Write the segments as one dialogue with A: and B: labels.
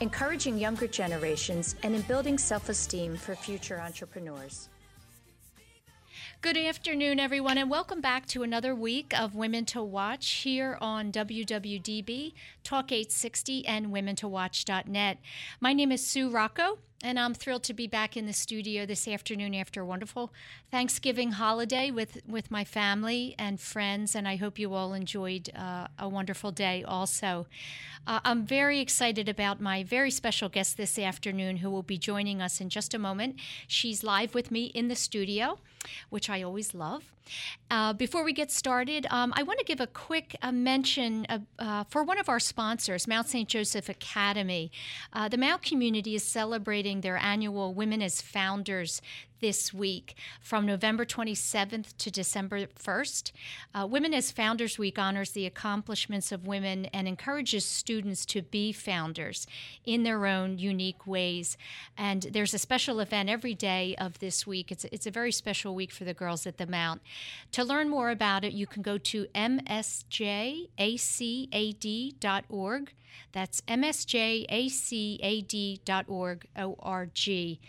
A: encouraging younger generations, and in building self esteem for future entrepreneurs.
B: Good afternoon, everyone, and welcome back to another week of Women to Watch here on WWDB, Talk 860, and WomenToWatch.net. My name is Sue Rocco, and I'm thrilled to be back in the studio this afternoon after a wonderful Thanksgiving holiday with, with my family and friends, and I hope you all enjoyed uh, a wonderful day also. Uh, I'm very excited about my very special guest this afternoon who will be joining us in just a moment. She's live with me in the studio, which I always love. Uh, before we get started, um, I want to give a quick uh, mention uh, for one of our sponsors, Mount St. Joseph Academy. Uh, the Mount community is celebrating their annual Women as Founders this week from November 27th to December 1st. Uh, women as Founders Week honors the accomplishments of women and encourages students to be founders in their own unique ways. And there's a special event every day of this week. It's, it's a very special week for the girls at the Mount. To learn more about it, you can go to msjacad.org. That's msjacad.org. O-R-G.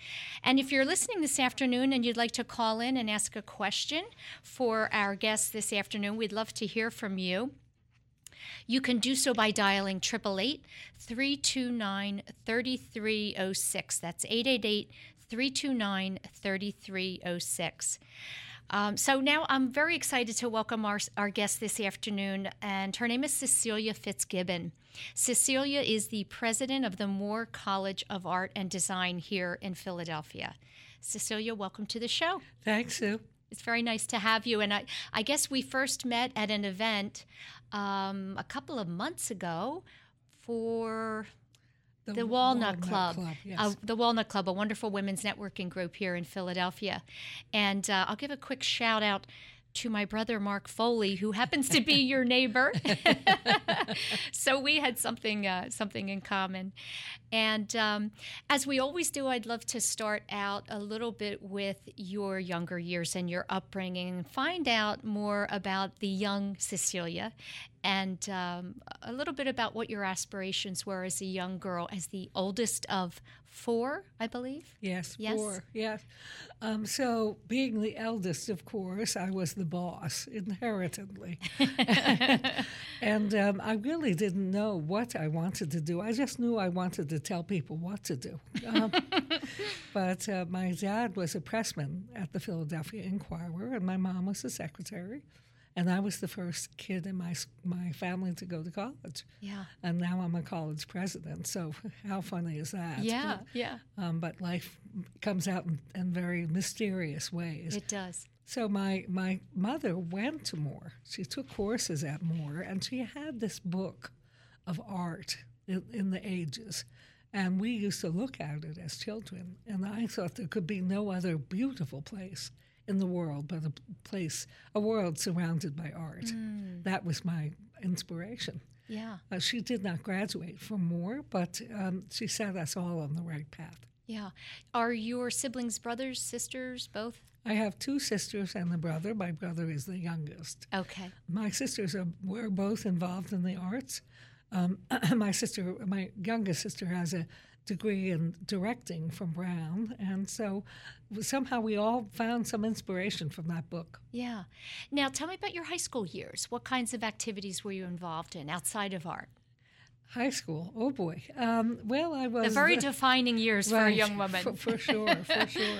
B: And if you're listening this afternoon and you'd like to call in and ask a question for our guests this afternoon, we'd love to hear from you. You can do so by dialing 888 329 3306. That's 888 329 3306. Um, so now I'm very excited to welcome our, our guest this afternoon, and her name is Cecilia Fitzgibbon. Cecilia is the president of the Moore College of Art and Design here in Philadelphia. Cecilia, welcome to the show.
C: Thanks, Sue.
B: It's very nice to have you. And I, I guess we first met at an event um, a couple of months ago for the, the Walnut, Walnut, Club, Club yes. uh, the Walnut Club, a wonderful women's networking group here in Philadelphia. And uh, I'll give a quick shout out to my brother Mark Foley, who happens to be your neighbor. so we had something uh, something in common. And um, as we always do, I'd love to start out a little bit with your younger years and your upbringing, and find out more about the young Cecilia and um, a little bit about what your aspirations were as a young girl, as the oldest of four, I believe.
C: Yes, yes? four. Yes. Um, so, being the eldest, of course, I was the boss inherently, and um, I really didn't know what I wanted to do. I just knew I wanted to tell people what to do. Um, but uh, my dad was a pressman at the Philadelphia Inquirer, and my mom was a secretary and I was the first kid in my my family to go to college.
B: Yeah.
C: And now I'm a college president. So how funny is that?
B: Yeah, but, yeah.
C: Um, but life comes out in, in, very mysterious ways.
B: It does.
C: So my my mother went to Moore. She took courses at Moore, and she had this book of art in, in the ages. And we used to look at it as children, and I thought there could be no other beautiful place in the world, but a place, a world surrounded by art. Mm. That was my inspiration.
B: Yeah.
C: Uh, she did not graduate from Moore, but um, she set us all on the right path.
B: Yeah. Are your siblings brothers, sisters, both?
C: I have two sisters and a brother. My brother is the youngest.
B: Okay.
C: My sisters are were both involved in the arts. Um, my sister, my youngest sister, has a degree in directing from Brown, and so somehow we all found some inspiration from that book.
B: Yeah. Now, tell me about your high school years. What kinds of activities were you involved in outside of art?
C: High school, oh boy. Um, well, I was
B: the very defining years
C: right,
B: for a young woman.
C: For, for sure, for sure.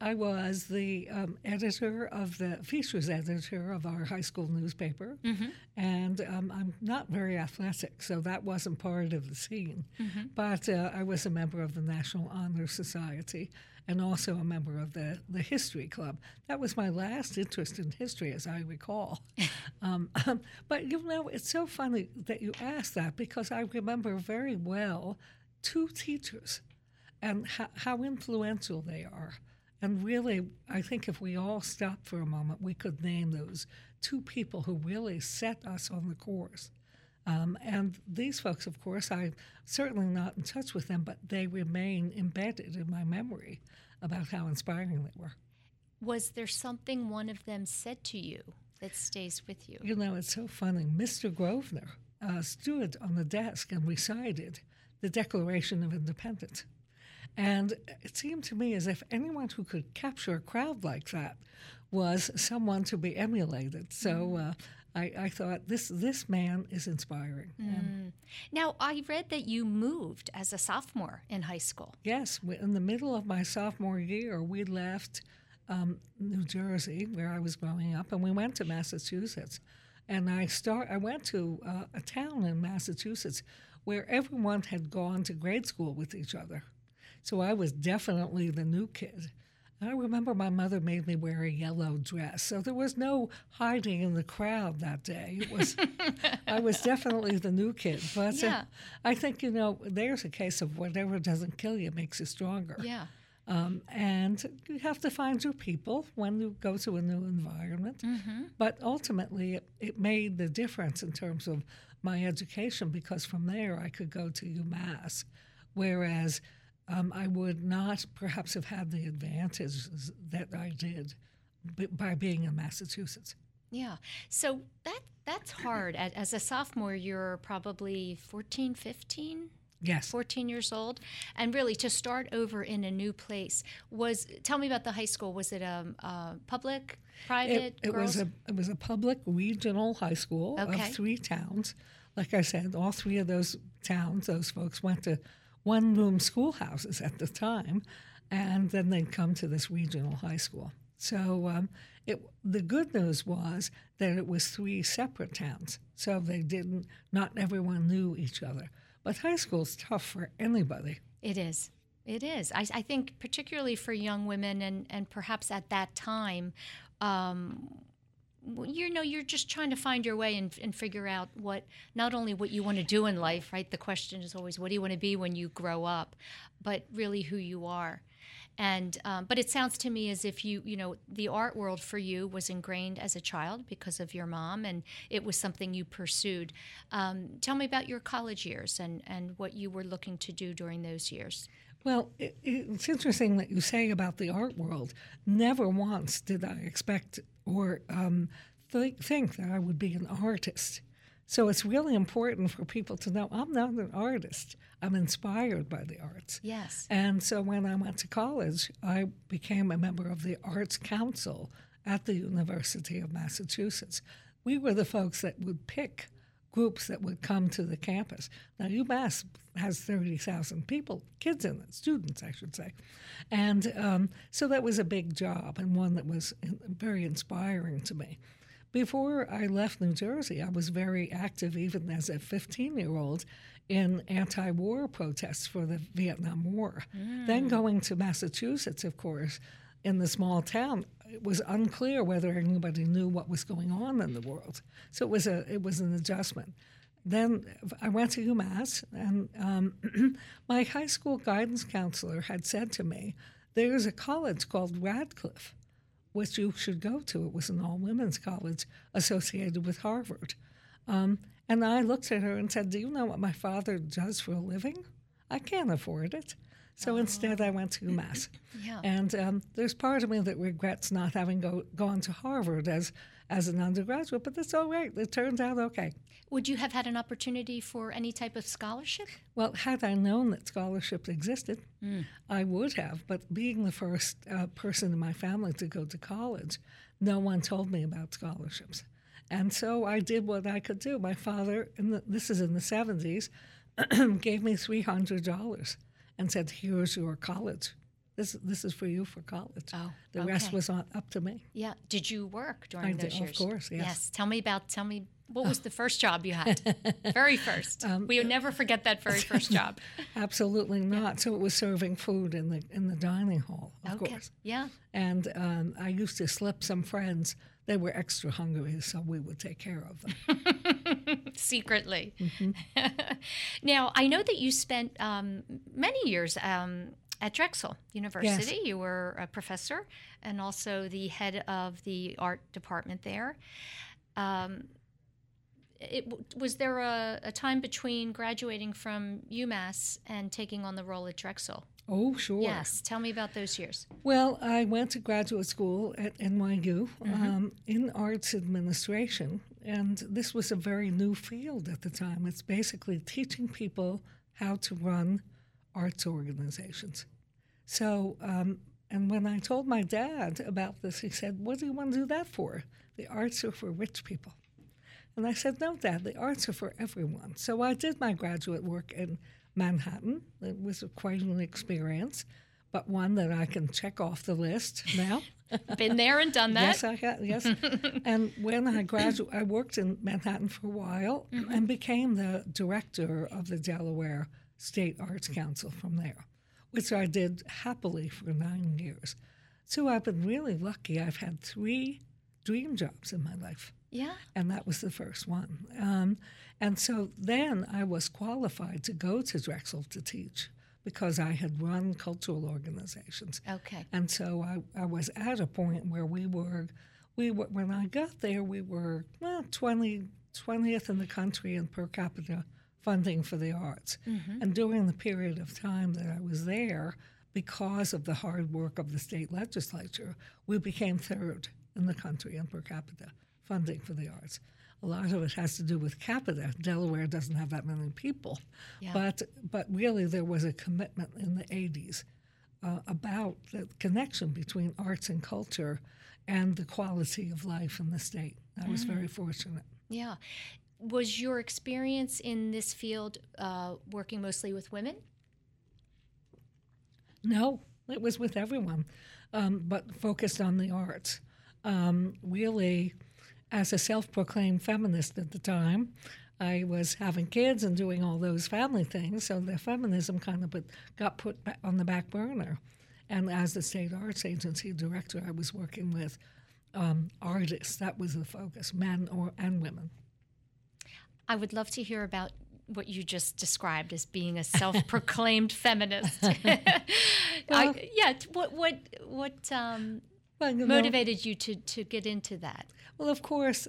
C: I was the um, editor of the features editor of our high school newspaper, mm-hmm. and um, I'm not very athletic, so that wasn't part of the scene. Mm-hmm. But uh, I was a member of the National Honor Society and also a member of the, the History Club. That was my last interest in history, as I recall. um, um, but you know, it's so funny that you ask that because I remember very well two teachers and how, how influential they are. And really, I think if we all stop for a moment, we could name those two people who really set us on the course. Um, and these folks, of course, I'm certainly not in touch with them, but they remain embedded in my memory about how inspiring they were.
B: Was there something one of them said to you that stays with you?
C: You know, it's so funny. Mr. Grosvenor uh, stood on the desk and recited the Declaration of Independence. And it seemed to me as if anyone who could capture a crowd like that was someone to be emulated. So mm. uh, I, I, thought this this man is inspiring.
B: Mm. Now I read that you moved as a sophomore in high school.
C: Yes, in the middle of my sophomore year, we left um, New Jersey, where I was growing up, and we went to Massachusetts. And I start I went to uh, a town in Massachusetts where everyone had gone to grade school with each other. So I was definitely the new kid. I remember my mother made me wear a yellow dress, so there was no hiding in the crowd that day. It was, I was definitely the new kid. But uh, yeah. I think you know, there's a case of whatever doesn't kill you makes you stronger.
B: Yeah.
C: Um, and you have to find your people when you go to a new environment. Mm-hmm. But ultimately, it, it made the difference in terms of my education because from there I could go to UMass, whereas um, I would not perhaps have had the advantages that I did by being in Massachusetts.
B: Yeah. So that that's hard. As a sophomore, you're probably 14, 15?
C: Yes.
B: 14 years old. And really to start over in a new place was tell me about the high school. Was it a, a public, private?
C: It, it was a it was a public regional high school okay. of three towns. Like I said, all three of those towns, those folks went to one room schoolhouses at the time, and then they'd come to this regional high school. So um, it, the good news was that it was three separate towns, so they didn't. Not everyone knew each other. But high school's tough for anybody.
B: It is. It is. I, I think particularly for young women, and and perhaps at that time, um, you know you're just trying to find your way and, and figure out what not only what you want to do in life right? The question is always what do you want to be when you grow up? But really who you are. And um, but it sounds to me as if you you know the art world for you was ingrained as a child because of your mom and it was something you pursued. Um, tell me about your college years and and what you were looking to do during those years
C: well, it, it's interesting that you say about the art world. Never once did I expect or um, th- think that I would be an artist. So it's really important for people to know I'm not an artist. I'm inspired by the arts.
B: Yes.
C: And so when I went to college, I became a member of the Arts Council at the University of Massachusetts. We were the folks that would pick groups that would come to the campus. Now, UMass has 30,000 people, kids in it, students, I should say. And um, so that was a big job and one that was very inspiring to me. Before I left New Jersey, I was very active, even as a 15 year old, in anti war protests for the Vietnam War. Mm. Then going to Massachusetts, of course, in the small town, it was unclear whether anybody knew what was going on in the world. So it was a it was an adjustment. Then I went to UMass, and um, my high school guidance counselor had said to me, "There's a college called Radcliffe, which you should go to. It was an all women's college associated with Harvard." Um, and I looked at her and said, "Do you know what my father does for a living? I can't afford it." So instead, I went to UMass.
B: Yeah.
C: And um, there's part of me that regrets not having go, gone to Harvard as as an undergraduate, but that's all right. It turned out okay.
B: Would you have had an opportunity for any type of scholarship?
C: Well, had I known that scholarships existed, I would have. But being the first uh, person in my family to go to college, no one told me about scholarships. And so I did what I could do. My father, in the, this is in the 70s, gave me $300 and said, Here's your college. This, this is for you for college.
B: Oh,
C: the rest was on, up to me.
B: Yeah. Did you work during
C: I
B: those
C: did, of course, yes.
B: Tell me about. Tell me what was the first job you had? very first.
C: Um,
B: we would never forget that very first job.
C: Absolutely not. So it was serving food in the in the dining hall, of
B: okay.
C: course.
B: Yeah.
C: And um, I used to slip some friends. They were extra hungry, so we would take care of them.
B: Secretly.
C: Mm-hmm.
B: now I know that you spent um, many years. Um, at Drexel University, Yes. you were a professor and also the head of the art department there. Um, it, was there a, a, time between graduating from UMass and taking on the role at Drexel?
C: Oh, sure.
B: Yes. Tell me about those years.
C: Well, I went to graduate school at NYU
B: Mm-hmm.
C: um, in arts administration, and this was a very new field at the time. It's basically teaching people how to run arts organizations. So, um, and when I told my dad about this, he said, What do you want to do that for? The arts are for rich people. And I said, No, Dad, the arts are for everyone. So I did my graduate work in Manhattan. It was quite an experience, but one that I can check off the list now.
B: Been there and done that.
C: yes, I have. Yes. and when I graduated, I worked in Manhattan for a while and became the director of the Delaware State Arts Council from there, which I did happily for nine years. So I've been really lucky. I've had three dream jobs in my life
B: Yeah.
C: and that was the first one. Um, and so then I was qualified to go to Drexel to teach because I had run cultural organizations.
B: Okay.
C: And so I, I was at a point where we were, we were when I got there, we were well 20, 20th in the country in per capita funding for the arts. Mm-hmm. And during the period of time that I was there, because of the hard work of the state legislature, we became third in the country in per capita funding for the arts. A lot of it has to do with capita. Delaware doesn't have that many people,
B: Yeah.
C: but but really there was a commitment in the 80s uh, about the connection between arts and culture and the quality of life in the state. I was very fortunate.
B: Yeah. Was your experience in this field uh, working mostly with women?
C: No, it was with everyone, um, but focused on the arts. Um, really, as a self proclaimed feminist at the time, I was having kids and doing all those family things, so the feminism kind of put, got put on the back burner. And as the state arts agency director, I was working with um, artists. That was the focus, men or and women.
B: I would love to hear about what you just described as being a self-proclaimed feminist.
C: Well-
B: I, yeah. What what what um,
C: Well, you know-
B: motivated you to to get into that?
C: Well, of course,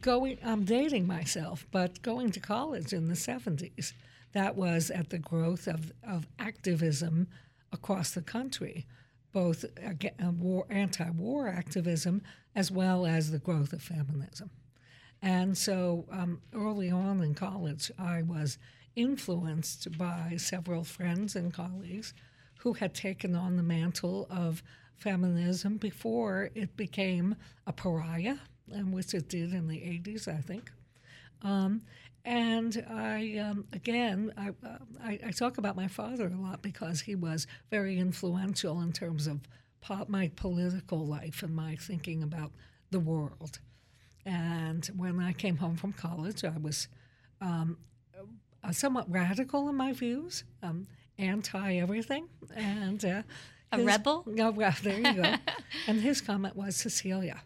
C: going, I'm dating myself, but going to college in the 70s, that was at the growth of, of activism across the country, both uh, war, anti-war activism as well as the growth of feminism. And so um, early on in college, I was influenced by several friends and colleagues who had taken on the mantle of feminism before it became a pariah, and which it did in the 80s, I think. Um, and I, um, again, I, uh, I, I talk about my father a lot because he was very influential in terms of po- my political life and my thinking about the world. And when I came home from college, I was um, somewhat radical in my views, um, anti everything, and uh,
B: A
C: his-
B: rebel?
C: Oh, well, there you go. and his comment was, Cecilia,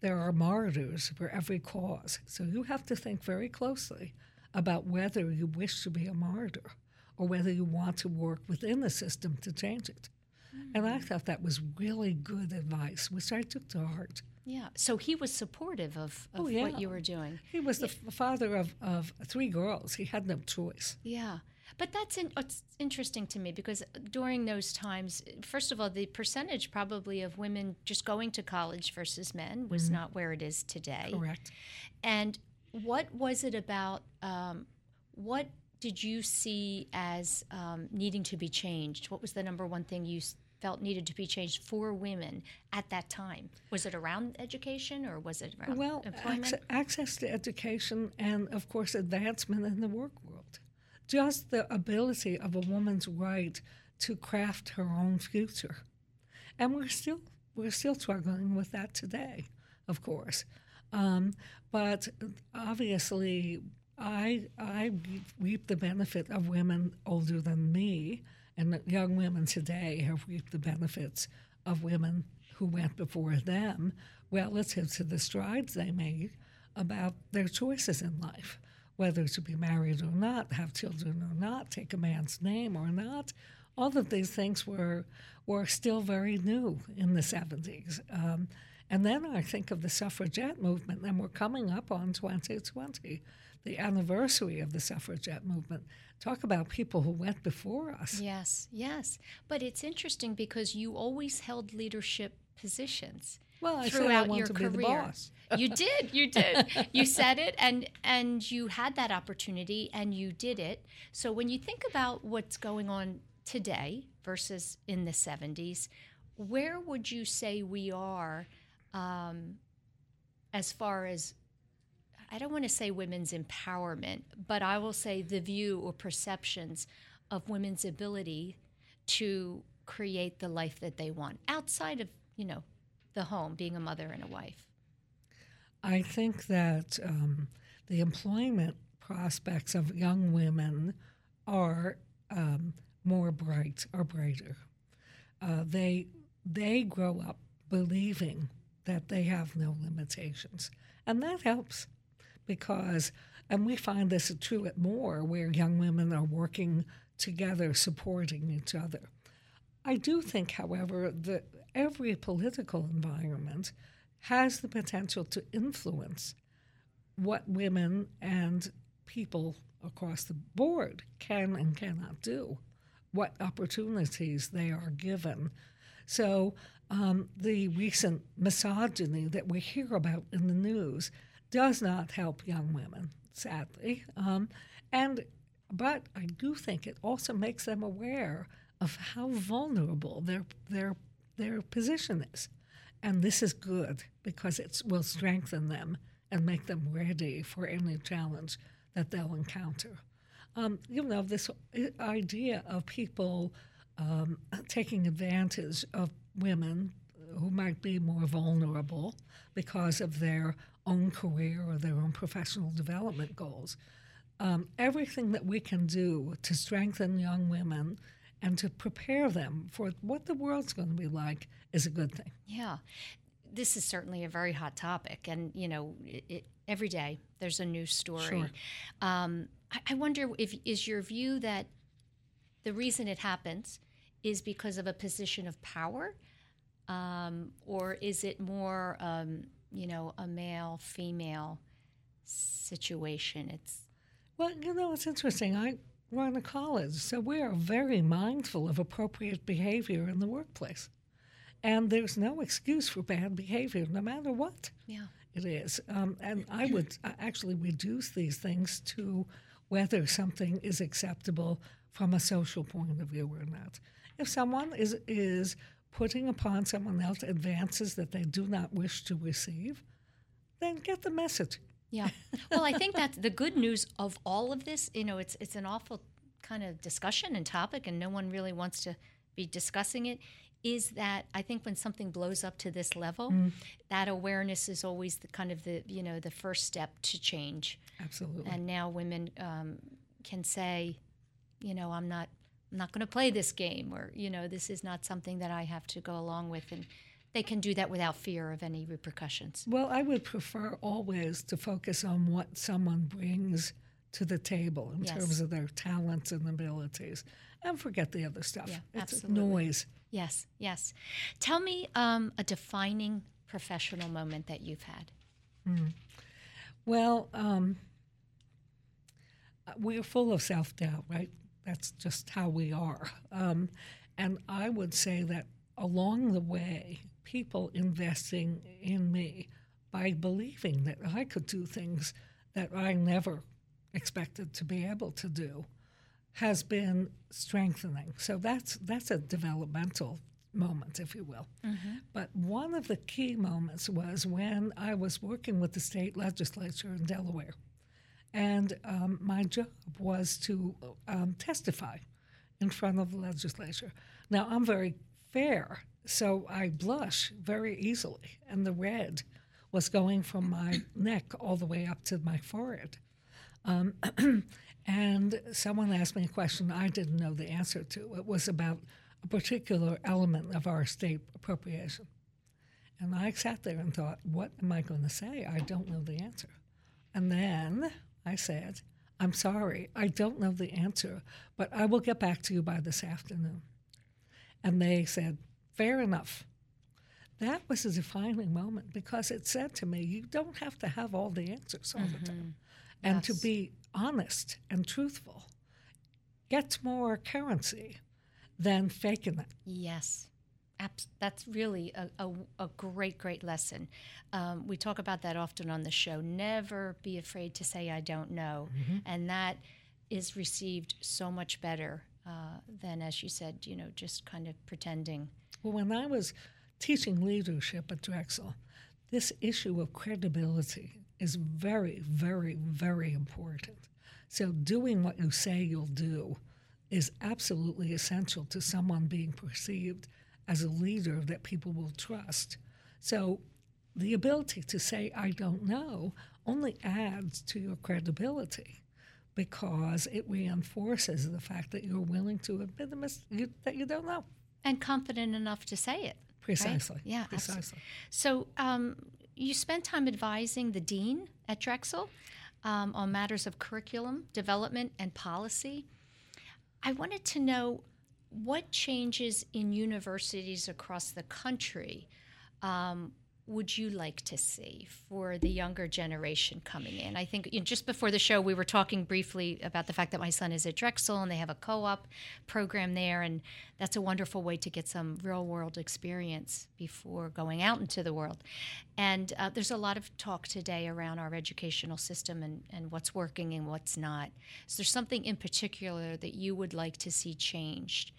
C: there are martyrs for every cause, so you have to think very closely about whether you wish to be a martyr or whether you want to work within the system to change it. And I hmm. thought that was really good advice, which I took to heart.
B: Yeah. So he was supportive of, of
C: Oh, yeah.
B: what you were doing.
C: He was the f- father of, of three girls. He had no choice.
B: Yeah. But that's in, interesting to me because during those times, first of all, the percentage probably of women just going to college versus men was mm-hmm. not where it is today.
C: Correct.
B: And what was it about? Um, what did you see as um, needing to be changed? What was the number one thing you felt needed to be changed for women at that time? Was it around education or was it around
C: well,
B: employment?
C: Ac- access to education and, of course, advancement in the work world. Just the ability of a woman's right to craft her own future. And we're still we're still struggling with that today, of course. Um, but obviously, I I reap the benefit of women older than me and young women today have reaped the benefits of women who went before them relative to the strides they made about their choices in life, whether to be married or not, have children or not, take a man's name or not. All of these things were were still very new in the 70s. Um, and then I think of the suffragette movement, and we're coming up on 2020 the anniversary of the suffragette movement. Talk about people who went before us.
B: Yes, yes. But it's interesting because you always held leadership positions.
C: Well, I
B: throughout
C: I
B: your career. you did, you did. You said it and and you had that opportunity and you did it. So when you think about what's going on today versus in the 70s, where would you say we are um, as far as I don't want to say women's empowerment, but I will say the view or perceptions of women's ability to create the life that they want outside of, you know, the home, being a mother and a wife.
C: I think that um, the employment prospects of young women are um, Moore bright or brighter. Uh, they they grow up believing that they have no limitations, and that helps because, and we find this true at more where young women are working together, supporting each other. I do think, however, that every political environment has the potential to influence what women and people across the board can and cannot do, what opportunities they are given. So, um, the recent misogyny that we hear about in the news does not help young women, sadly. Um, and but I do think it also makes them aware of how vulnerable their their their position is, and this is good because it will strengthen them and make them ready for any challenge that they'll encounter. Um, you know, this idea of people um, taking advantage of women who might be more vulnerable because of their own career or their own professional development goals. Um, everything that we can do to strengthen young women and to prepare them for what the world's going to be like is a good thing.
B: Yeah. This is certainly a very hot topic, and you know, it, it, every day there's a new story.
C: Sure.
B: Um, I, I wonder if is your view that the reason it happens is because of a position of power, um, or is it more um, you know, a male female situation. It's
C: well, you know, it's interesting. I run a college, so we are very mindful of appropriate behavior in the workplace, and there's no excuse for bad behavior, no matter what.
B: Yeah,
C: it is. Um, and I would actually reduce these things to whether something is acceptable from a social point of view or not. If someone is is putting upon someone else advances that they do not wish to receive, then get the message.
B: Yeah. Well, I think that's the good news of all of this. You know, it's it's an awful kind of discussion and topic, and no one really wants to be discussing it. Is that I think when something blows up to this level, mm. that awareness is always the kind of the you know the first step to change.
C: Absolutely.
B: And now women um, can say, you know, I'm not I'm not going to play this game, or you know, this is not something that I have to go along with, and they can do that without fear of any repercussions.
C: Well, I would prefer always to focus on what someone brings to the table in yes. terms of their talents and abilities, and forget the other stuff.
B: Yeah,
C: it's
B: absolutely.
C: noise.
B: Yes, yes. Tell me um, a defining professional moment that you've had.
C: Mm. Well, um, we're full of self doubt, right? That's just how we are. Um, and I would say that along the way, people investing in me by believing that I could do things that I never expected to be able to do has been strengthening. So that's that's a developmental moment, if you will. Mm-hmm. But one of the key moments was when I was working with the state legislature in Delaware, and um, my job was to um, testify in front of the legislature. Now I'm very fair, so I blush very easily, and the red was going from my neck all the way up to my forehead. Um, and someone asked me a question I didn't know the answer to. It was about a particular element of our state appropriation. And I sat there and thought, what am I going to say? I don't know the answer. And then I said, I'm sorry, I don't know the answer, but I will get back to you by this afternoon. And they said, fair enough. That was a defining moment because it said to me, you don't have to have all the answers all mm-hmm. the time. And yes. to be honest and truthful gets more currency than faking it.
B: Yes. That's really a, a, a great, great lesson. Um, we talk about that often on the show. Never be afraid to say, I don't know. Mm-hmm. And that is received so much better uh, than, as you said, you know, just kind of pretending.
C: Well, when I was teaching leadership at Drexel, this issue of credibility is very, very, very important. So, doing what you say you'll do is absolutely essential to someone being perceived as a leader that people will trust. So, the ability to say, I don't know, only adds to your credibility because it reinforces the fact that you're willing to admit that you don't know.
B: And confident enough to say it.
C: Precisely.
B: Right? Yeah,
C: precisely.
B: Absolutely. So, um, you spent time advising the dean at Drexel um, on matters of curriculum development and policy. I wanted to know what changes in universities across the country um, would you like to see for the younger generation coming in? I think you know, just before the show, we were talking briefly about the fact that my son is at Drexel and they have a co op program there, and that's a wonderful way to get some real world experience before going out into the world. And uh, there's a lot of talk today around our educational system and, and what's working and what's not. Is there something in particular that you would like to see changed?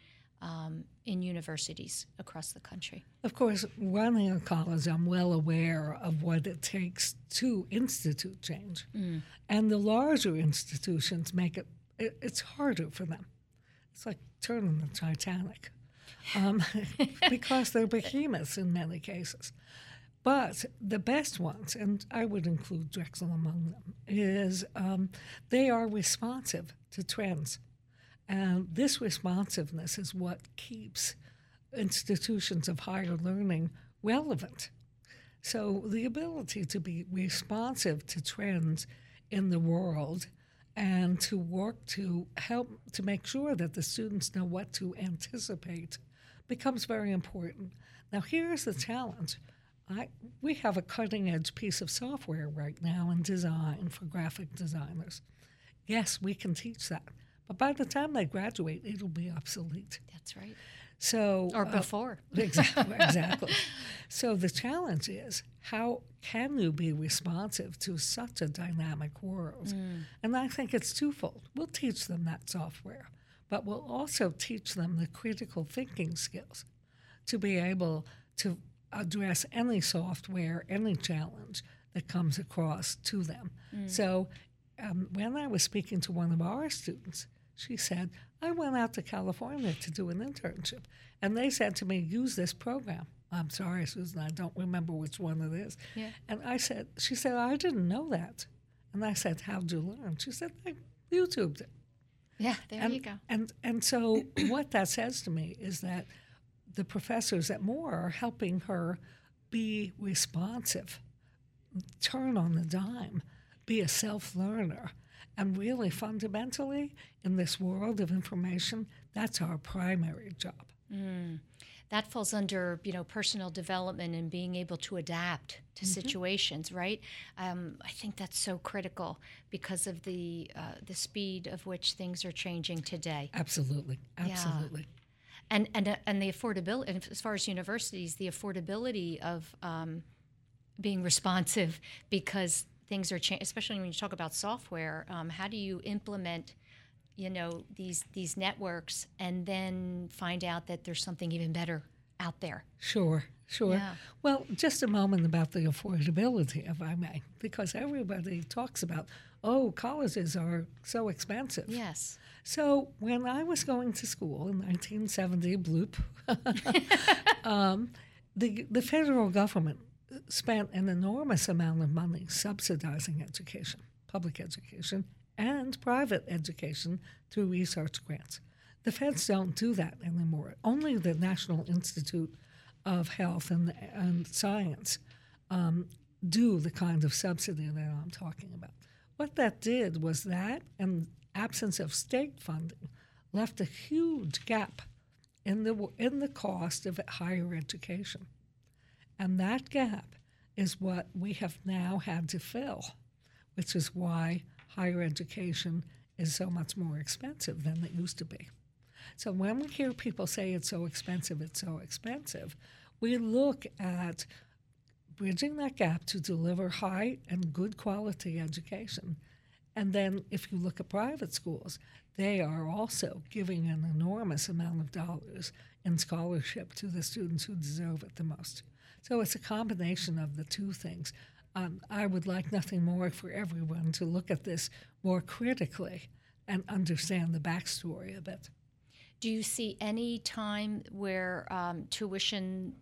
B: Um, in universities across the country?
C: Of course, running a college, I'm well aware of what it takes to institute change. Mm. And the larger institutions make it, it, it's harder for them. It's like turning the Titanic um, because they're behemoths in many cases. But the best ones, and I would include Drexel among them, is um, they are responsive to trends. And this responsiveness is what keeps institutions of higher learning relevant. So the ability to be responsive to trends in the world and to work to help to make sure that the students know what to anticipate becomes very important. Now here's the challenge. I, we have a cutting edge piece of software right now in design for graphic designers. Yes, we can teach that. But by the time they graduate, it'll be obsolete.
B: That's right.
C: So
B: or uh, before.
C: Uh, exactly. exactly. so the challenge is how can you be responsive to such a dynamic world? Mm. And I think it's twofold. We'll teach them that software, but we'll also teach them the critical thinking skills to be able to address any software, any challenge that comes across to them. Mm. So um, when I was speaking to one of our students, she said, I went out to California to do an internship, and they said to me, use this program. I'm sorry, Susan, I don't remember which one it is. Yeah. And I said, she said, I didn't know that. And I said, how'd you learn? She said, I YouTubed it.
B: Yeah, there
C: and,
B: you go.
C: And, and so what that says to me is that the professors at Moore are helping her be responsive, turn on the dime, be a self learner and really, fundamentally, in this world of information, that's our primary job.
B: Mm. that falls under you know personal development and being able to adapt to mm-hmm. situations, right? Um, I think that's so critical because of the uh, the speed of which things are changing today.
C: Absolutely, absolutely. Yeah.
B: And and uh, and the affordability, as far as universities, the affordability of um, being responsive because things are changing, especially when you talk about software. Um, how do you implement? you know these these networks and then find out that there's something even better out there.
C: Sure, sure. Yeah. Well, just a moment about the affordability, if I may, because everybody talks about, oh, colleges are so expensive.
B: Yes.
C: So when I was going to school in 1970, bloop, um, the the federal government spent an enormous amount of money subsidizing education, public education, and private education through research grants. The feds don't do that anymore. Only the National Institute of Health and, and Science um, do the kind of subsidy that I'm talking about. What that did was that, and absence of state funding, left a huge gap in the in the cost of higher education, and that gap is what we have now had to fill, which is why higher education is so much more expensive than it used to be. So when we hear people say it's so expensive, it's so expensive, we look at bridging that gap to deliver high and good quality education. And then if you look at private schools, they are also giving an enormous amount of dollars in scholarship to the students who deserve it the most. So it's a combination of the two things. Um, I would like nothing more for everyone to look at this more critically and understand the backstory of it.
B: Do you see any time where um, tuition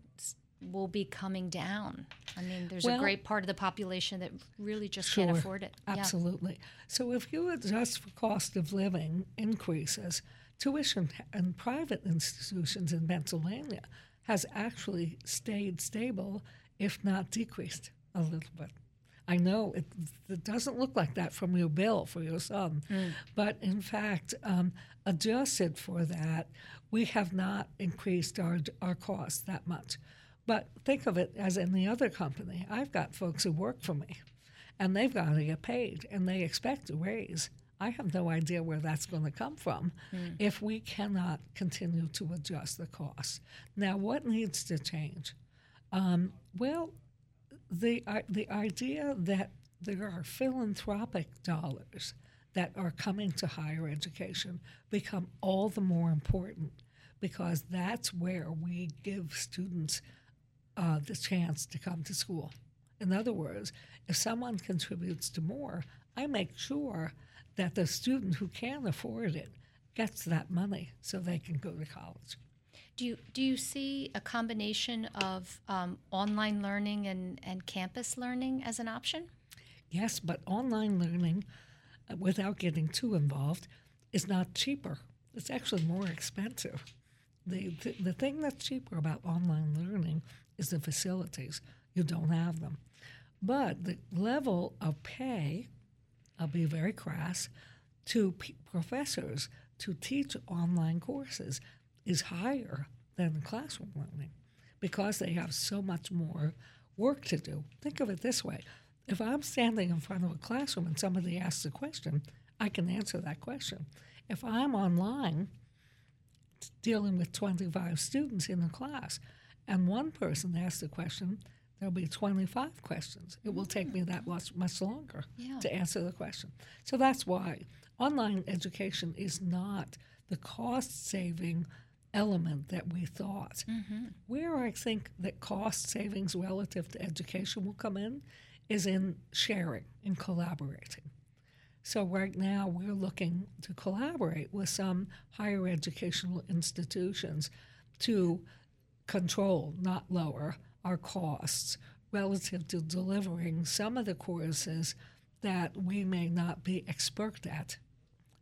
B: will be coming down? I mean, there's well, a great part of the population that really just
C: sure,
B: can't afford it.
C: Absolutely. Yeah. So if you adjust for cost of living increases, tuition in private institutions in Pennsylvania has actually stayed stable, if not decreased a little bit. I know it, it, doesn't look like that from your bill for your son, mm. but in fact, um, adjusted for that, we have not increased our, our costs that much. But think of it as any other company. I've got folks who work for me, and they've got to get paid, and they expect a raise. I have no idea where that's going to come from mm. if we cannot continue to adjust the costs. Now, what needs to change? Um, well, the, uh, the idea that there are philanthropic dollars that are coming to higher education become all the Moore important because that's where we give students uh, the chance to come to school. In other words, if someone contributes to more, I make sure that the student who can afford it gets that money so they can go to college.
B: Do you, do you see a combination of um, online learning and, and campus learning as an option?
C: Yes, but online learning, uh, without getting too involved, is not cheaper. It's actually more expensive. The, the, the thing that's cheaper about online learning is the facilities. You don't have them. But the level of pay, I'll be very crass, to p- professors to teach online courses is higher than classroom learning because they have so much more work to do. Think of it this way if I'm standing in front of a classroom and somebody asks a question, I can answer that question. If I'm online dealing with 25 students in a class and one person asks a question, there'll be 25 questions. It will take me that much, much longer yeah. to answer the question. So that's why online education is not the cost saving element that we thought. Mm-hmm. Where I think that cost savings relative to education will come in is in sharing and collaborating. So, right now, we're looking to collaborate with some higher educational institutions to control, not lower, our costs relative to delivering some of the courses that we may not be expert at.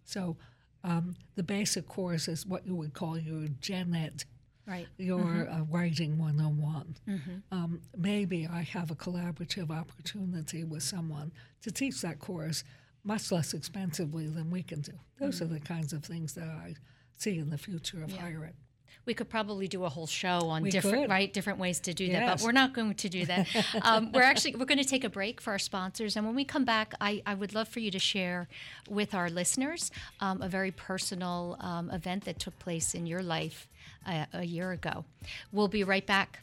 C: So, um, the basic course is what you would call your gen ed,
B: right.
C: your mm-hmm. uh, writing 101. Mm-hmm. Um, maybe I have a collaborative opportunity with someone to teach that course much less expensively than we can do. Those mm-hmm. are the kinds of things that I see in the future of
B: yeah.
C: higher ed.
B: We could probably do a whole show on
C: We
B: different
C: could.
B: right different ways to do that, but we're not going to do that. um, we're actually we're going to take a break for our sponsors, and when we come back, I, I would love for you to share with our listeners um, a very personal um, event that took place in your life uh, a year ago. We'll be right back.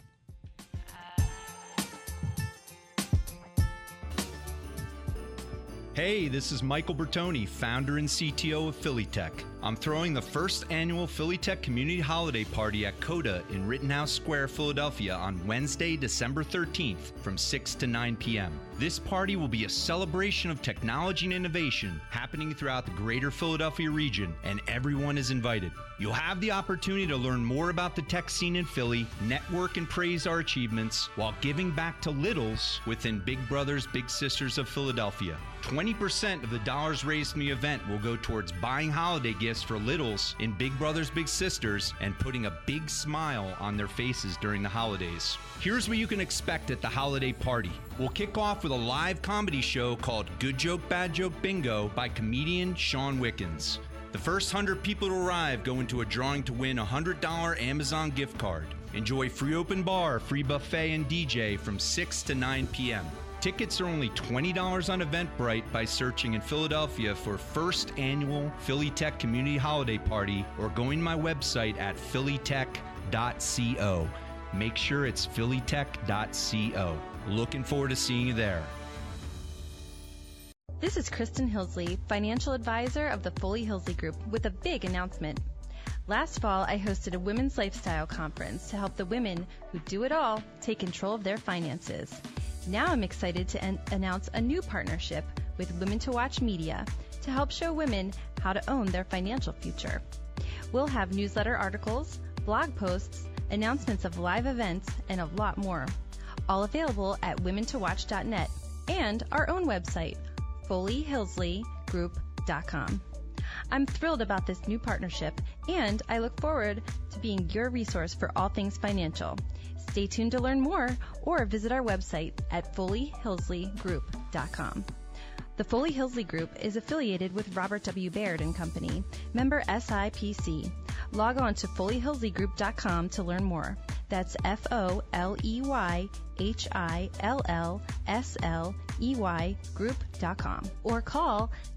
D: Hey, this is Michael Bertoni, founder and CTO of Philly Tech. I'm throwing the first annual Philly Tech Community Holiday Party at Coda in Rittenhouse Square, Philadelphia on Wednesday, December 13th from 6 to 9 p.m. This party will be a celebration of technology and innovation happening throughout the greater Philadelphia region, and everyone is invited. You'll have the opportunity to learn more about the tech scene in Philly, network and praise our achievements, while giving back to littles within Big Brothers Big Sisters of Philadelphia. 20% of the dollars raised from the event will go towards buying holiday gifts for littles in Big Brothers Big Sisters and putting a big smile on their faces during the holidays. Here's what you can expect at the holiday party. We'll kick off with a live comedy show called Good Joke Bad Joke Bingo by comedian Sean Wickens. The first 100 people to arrive go into a drawing to win a $100 Amazon gift card. Enjoy free open bar, free buffet, and DJ from 6 to 9 p.m. Tickets are only $20 on Eventbrite by searching in Philadelphia for first annual Philly Tech Community Holiday Party or going to my website at phillytech.co. Make sure it's phillytech.co. Looking forward to seeing you there.
E: This is Kristen Hillsley, financial advisor of the Foley Hillsley Group, with a big announcement. Last fall, I hosted a women's lifestyle conference to help the women who do it all take control of their finances. Now I'm excited to an- announce a new partnership with Women to Watch Media to help show women how to own their financial future. We'll have newsletter articles, blog posts, announcements of live events, and a lot more. All available at womentowatch.net and our own website, FoleyHillsleyGroup.com. I'm thrilled about this new partnership, and I look forward to being your resource for all things financial. Stay tuned to learn more or visit our website at FoleyHillsleyGroup.com. The Foley Hillsley Group is affiliated with Robert W. Baird and Company, member SIPC. Log on to FoleyHillsleyGroup.com to learn more. That's F O L E Y H I L L S L E Y Group.com or call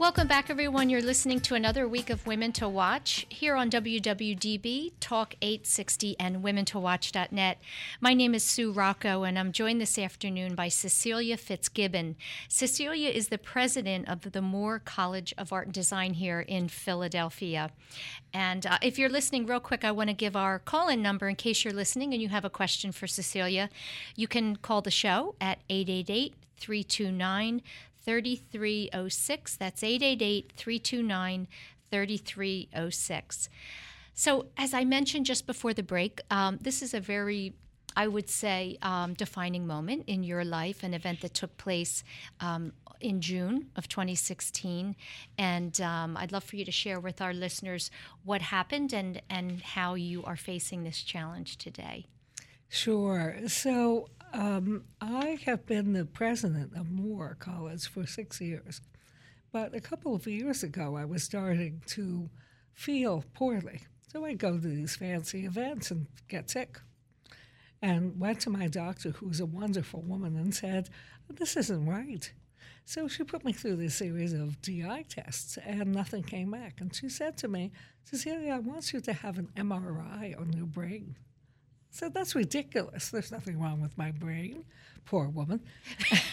B: Welcome back, everyone. You're listening to another week of Women to Watch here on WWDB, Talk 860, and WomenToWatch.net. My name is Sue Rocco, and I'm joined this afternoon by Cecilia Fitzgibbon. Cecilia is the president of the Moore College of Art and Design here in Philadelphia. And uh, if you're listening, real quick, I want to give our call in number in case you're listening and you have a question for Cecilia. You can call the show at 888 329 3306. That's 888 329 3306. So, as I mentioned just before the break, um, this is a very I would say um, defining moment in your life, an event that took place um, in June of 2016, and um, I'd love for you to share with our listeners what happened and and how you are facing this challenge today.
C: Sure. So um, I have been the president of Moore College for six years. But a couple of years ago, I was starting to feel poorly. So I go to these fancy events and get sick. And went to my doctor, who's a wonderful woman, and said, This isn't right. So she put me through this series of DI tests, and nothing came back. And she said to me, Cecilia, I want you to have an MRI on your brain. Said, That's ridiculous. There's nothing wrong with my brain. Poor woman.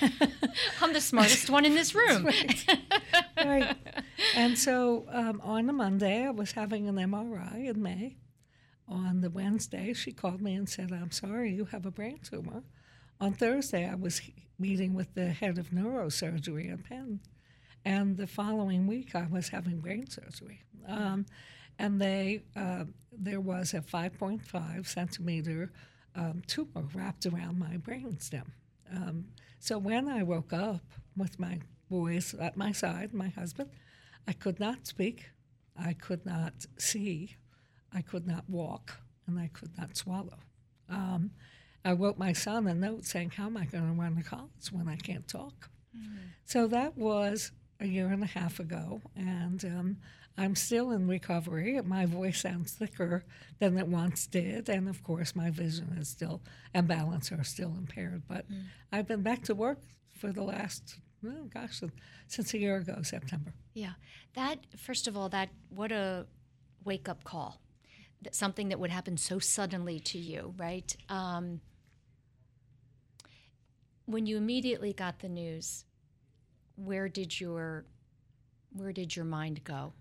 B: I'm the smartest one in this room.
C: right. right. And so um, on a Monday, I was having an MRI in May. On the Wednesday, she called me and said, I'm sorry, you have a brain tumor. On Thursday, I was meeting with the head of neurosurgery at Penn. And the following week, I was having brain surgery. Um, and they, uh, there was a 5.5 centimeter um, tumor wrapped around my brainstem. Um, so when I woke up with my boys at my side, my husband, I could not speak, I could not see, I could not walk, and I could not swallow. Um, I wrote my son a note saying, How am I going to run the college when I can't talk? Mm-hmm. So that was a year and a half ago, and um, I'm still in recovery. My voice sounds thicker than it once did, and of course, my vision is still and balance are still impaired. But mm. I've been back to work for the last, oh gosh, since a year ago, September.
B: Yeah, that first of all, that what a wake up call That something that would happen so suddenly to you, right? Um, when you immediately got the news, where did your where did your mind go?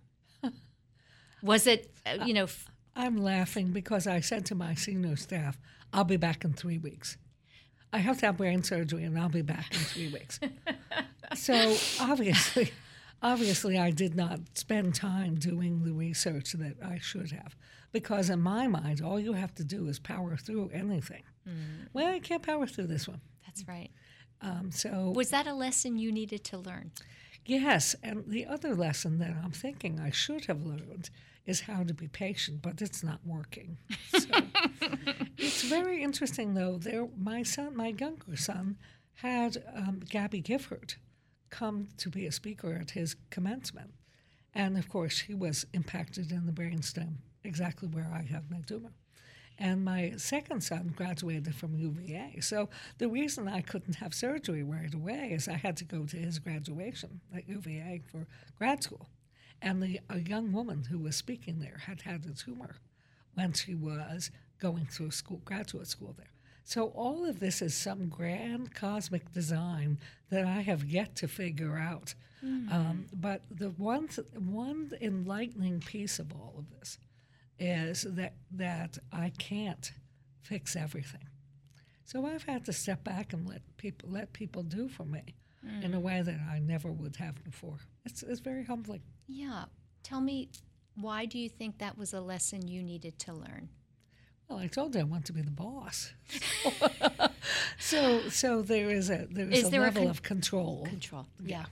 B: Was it, uh, you know? F-
C: I'm laughing because I said to my senior staff, "I'll be back in three weeks. I have to have brain surgery, and I'll be back in three weeks." so obviously, obviously, I did not spend time doing the research that I should have because in my mind, all you have to do is power through anything. Mm. Well, I can't power through this one.
B: That's right.
C: Um, so
B: was that a lesson you needed to learn?
C: Yes, and the other lesson that I'm thinking I should have learned is how to be patient, but it's not working. So it's very interesting, though. There, my son, my younger son, had um, Gabby Gifford come to be a speaker at his commencement, and of course, he was impacted in the brainstem exactly where I have my tumor. And my second son graduated from UVA. So the reason I couldn't have surgery right away is I had to go to his graduation at UVA for grad school. And the, a young woman who was speaking there had had a tumor when she was going through school, graduate school there. So all of this is some grand cosmic design that I have yet to figure out. Mm. Um, but the one, one enlightening piece of all of this is that that I can't fix everything. So I've had to step back and let people let people do for me mm. in a way that I never would have before. It's it's very humbling.
B: Yeah. Tell me why do you think that was a lesson you needed to learn?
C: Well, I told you I want to be the boss. so so there is a there is, is a there level a con- of control.
B: Control. Yeah. Yeah.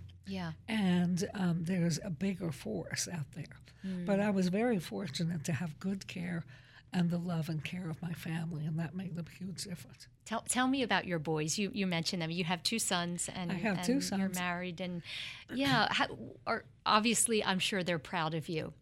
C: And um, there's a bigger force out there. Mm. But I was very fortunate to have good care and the love and care of my family, and that made a huge difference.
B: Tell, tell me about your boys. You you mentioned them. You have two sons, and
C: I have
B: and
C: two sons.
B: You're married, and yeah, how, or obviously, I'm sure they're proud of you.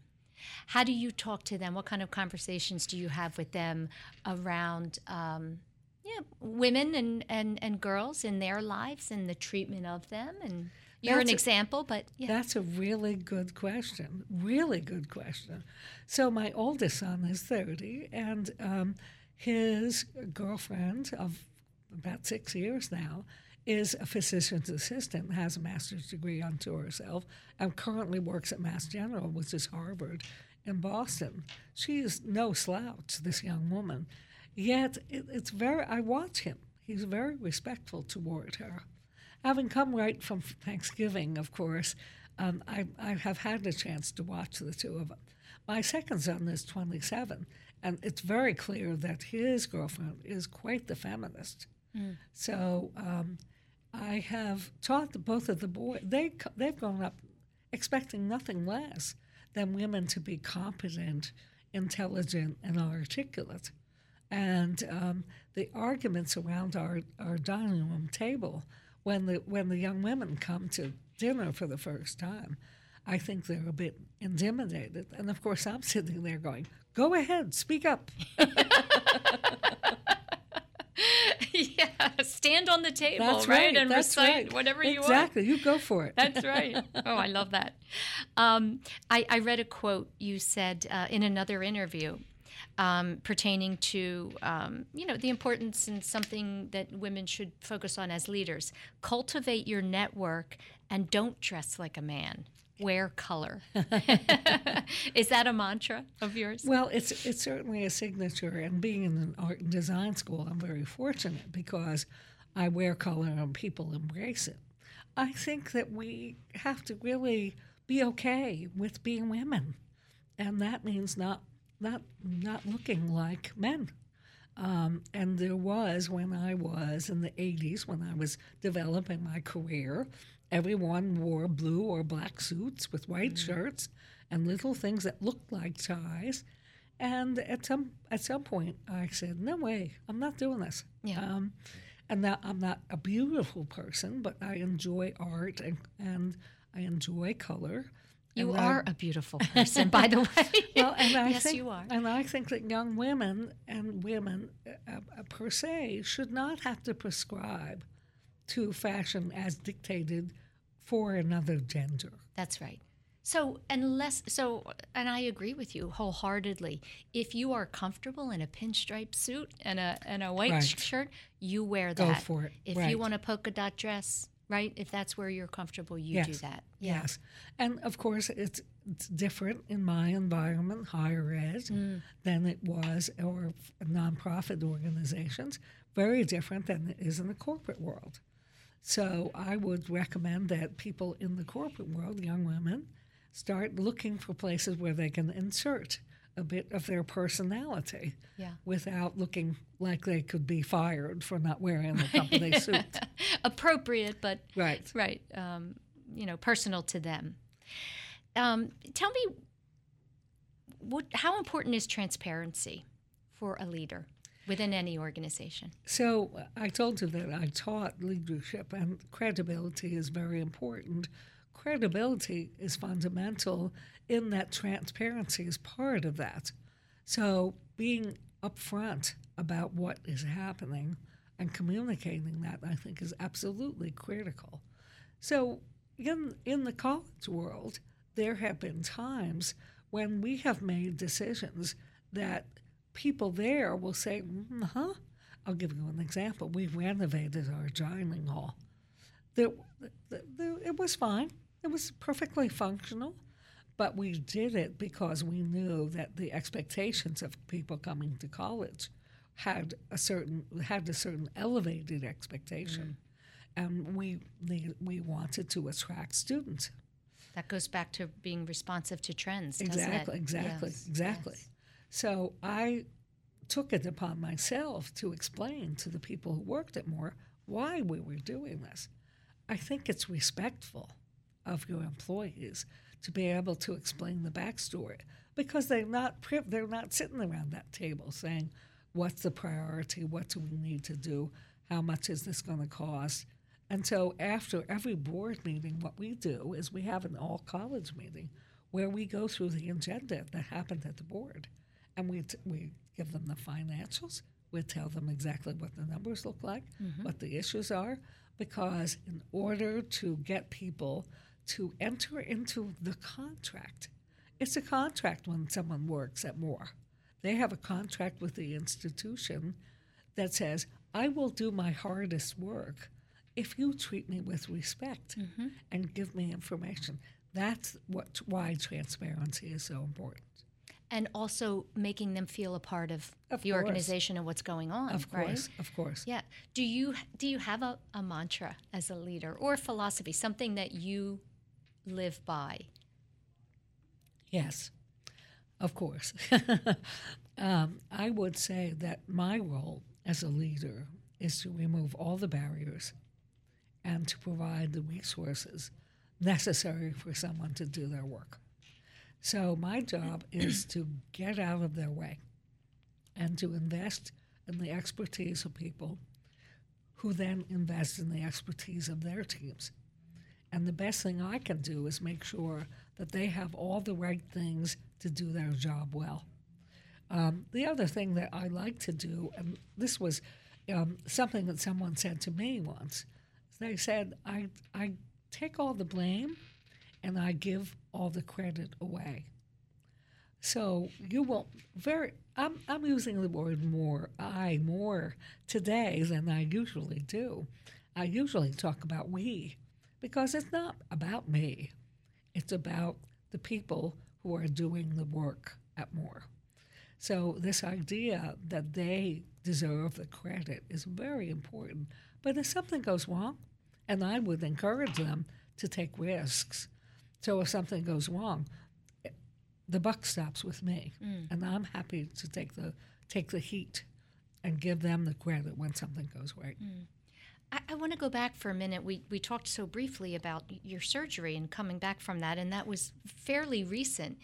B: How do you talk to them? What kind of conversations do you have with them around? Um, yeah, women and, and, and girls in their lives and the treatment of them and you're that's an example, but
C: yeah. That's a really good question. Really good question. So my oldest son is 30, and um, his girlfriend of about six years now is a physician's assistant, has a master's degree unto herself, and currently works at Mass General, which is Harvard in Boston. She is no slouch, this young woman. Yet it, it's very, I watch him. He's very respectful toward her having come right from Thanksgiving, of course, um, I, I have had a chance to watch the two of them. My second son is 27, and it's very clear that his girlfriend is quite the feminist. Mm. So um, I have taught both of the boys, they, they've grown up expecting nothing less than women to be competent, intelligent, and articulate. And um, the arguments around our, our dining room table when the when the young women come to dinner for the first time, I think they're a bit intimidated. And of course, I'm sitting there going, "Go ahead, speak up."
B: yeah, stand on the table, right, right and That's recite right. whatever
C: you
B: want.
C: Exactly, you go for it.
B: That's right. Oh, I love that. Um, I, I, read a quote you said uh, in another interview um, pertaining to um, you know the importance and something that women should focus on as leaders. Cultivate your network and don't dress like a man. Wear color. Is that a mantra of yours?
C: Well, it's it's certainly a signature. And being in an art and design school, I'm very fortunate because I wear color and people embrace it. I think that we have to really be okay with being women, and that means not not not looking like men. Um, and there was when I was in the 80s, when I was developing my career, everyone wore blue or black suits with white mm. shirts and little things that looked like ties. And at some at some point, I said, "No way, I'm not doing this." Yeah. Um, and that I'm not a beautiful person, but I enjoy art and, and I enjoy color.
B: You are I, a beautiful person, by the way.
C: well, and I
B: yes,
C: think,
B: you are.
C: And I think that young women and women uh, uh, per se should not have to prescribe to fashion as dictated for another gender.
B: That's right. So, unless, so, and I agree with you wholeheartedly. If you are comfortable in a pinstripe suit and a and a white right. shirt, you wear that.
C: Go for it.
B: If
C: right.
B: you want a polka dot dress, right? If that's where you're comfortable, you
C: yes.
B: do that.
C: Yeah. Yes, and of course, it's it's different in my environment, higher ed, mm. than it was or nonprofit organizations. Very different than it is in the corporate world. So I would recommend that people in the corporate world, young women, start looking for places where they can insert a bit of their personality yeah. without looking like they could be fired for not wearing the company suit.
B: Appropriate, but
C: right,
B: right, um, you know, personal to them. Um, tell me, what, how important is transparency for a leader within any organization?
C: So I told you that I taught leadership, and credibility is very important credibility is fundamental in that transparency is part of that. So being upfront about what is happening and communicating that, I think, is absolutely critical. So in in the college world, there have been times when we have made decisions that people there will say, mm, "Huh." I'll give you an example. We renovated our dining hall. There, it was fine. It was perfectly functional, but we did it because we knew that the expectations of people coming to college had a certain had a certain elevated expectation, mm. and we we wanted to attract students.
B: That goes back to being responsive to trends.
C: Exactly, exactly, yes. exactly. Yes. So I took it upon myself to explain to the people who worked at Moore why we were doing this. I think it's respectful of your employees to be able to explain the backstory because they're not they're not sitting around that table saying what's the priority? What do we need to do? How much is this going to cost? And so after every board meeting what we do is we have an all college meeting where we go through the agenda that happened at the board. And we, t- we give them the financials. We tell them exactly what the numbers look like mm-hmm. what the issues are because in order to get people to enter into the contract. It's a contract when someone works at Moore. They have a contract with the institution that says, I will do my hardest work if you treat me with respect mm-hmm. and give me information. That's what, why transparency is so important.
B: And also making them feel a part of,
C: of
B: the
C: course.
B: organization and what's going on.
C: Of
B: course,
C: right? of course.
B: Yeah. Do you do you have a, a mantra as a leader or a philosophy, something that you live by?
C: Yes, of course. um, I would say that my role as a leader is to remove all the barriers and to provide the resources necessary for someone to do their work. So, my job is to get out of their way and to invest in the expertise of people who then invest in the expertise of their teams. And the best thing I can do is make sure that they have all the right things to do their job well. Um, the other thing that I like to do, and this was um, something that someone said to me once, they said, I, I take all the blame and I give all the credit away. So you will very. I'm I'm using the word more. I more today than I usually do. I usually talk about we, because it's not about me. It's about the people who are doing the work at Moore. So this idea that they deserve the credit is very important. But if something goes wrong, and I would encourage them to take risks. So if something goes wrong, the buck stops with me, mm. and I'm happy to take the take the heat and give them the credit when something goes right. Mm.
B: I, I want to go back for a minute. We we talked so briefly about your surgery and coming back from that, and that was fairly recent.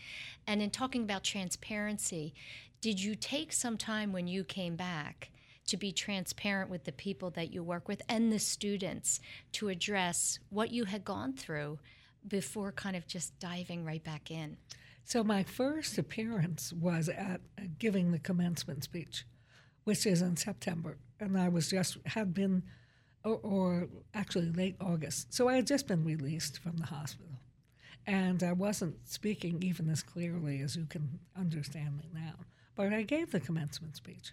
B: And in talking about transparency, did you take some time when you came back? to be transparent with the people that you work with and the students to address what you had gone through before kind of just diving right back in?
C: So, my first appearance was at uh, giving the commencement speech, which is in September. And I was just, had been, or, or actually late August. So, I had just been released from the hospital. And I wasn't speaking even as clearly as you can understand me now. But I gave the commencement speech.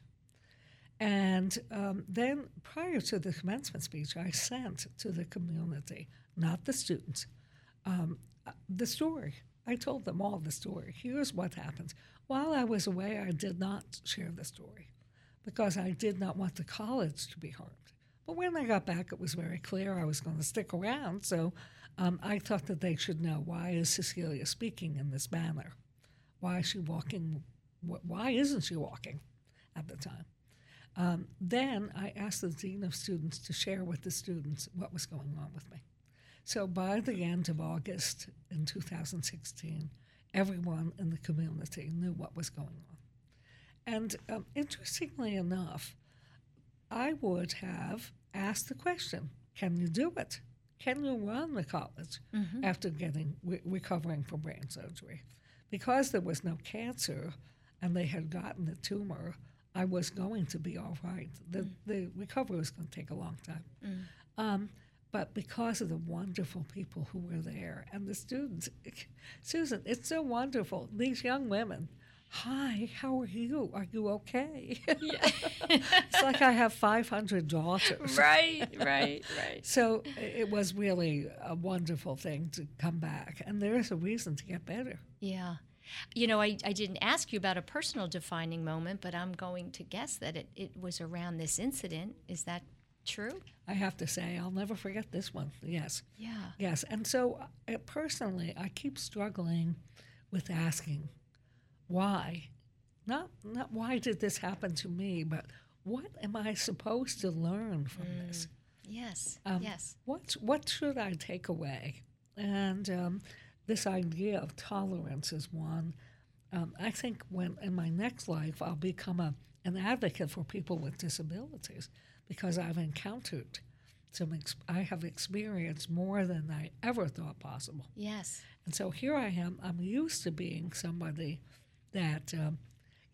C: And um, then, prior to the commencement speech, I sent to the community, not the students, um, uh, the story. I told them all the story. Here's what happens. While I was away, I did not share the story because I did not want the college to be harmed. But when I got back, it was very clear I was going to stick around. So um, I thought that they should know why is Cecilia speaking in this manner? Why is she walking? Why isn't she walking at the time? Um, then I asked the dean of students to share with the students what was going on with me. So by the end of August in 2016, everyone in the community knew what was going on. And um, interestingly enough, I would have asked the question can you do it? Can you run the college mm-hmm. after getting re- recovering from brain surgery? Because there was no cancer and they had gotten the tumor, I was going to be all right. The, mm. the recovery was going to take a long time. Mm. Um, but because of the wonderful people who were there and the students, Susan, it's so wonderful. These young women, hi, how are you? Are you okay? Yeah. it's like I have 500 daughters.
B: Right, right, right.
C: so it was really a wonderful thing to come back. And there is a reason to get better.
B: Yeah. You know, I, I didn't ask you about a personal defining moment, but I'm going to guess that it, it was around this incident. Is that true?
C: I have to say, I'll never forget this one. Yes.
B: Yeah.
C: Yes. And so, uh, personally, I keep struggling with asking why. Not, not why did this happen to me, but what am I supposed to learn from mm. this?
B: Yes. Um, yes.
C: What, what should I take away? And um, this idea of tolerance is one. Um, I think when in my next life I'll become a, an advocate for people with disabilities because I've encountered some. Ex- I have experienced more than I ever thought possible.
B: Yes.
C: And so here I am. I'm used to being somebody that, um,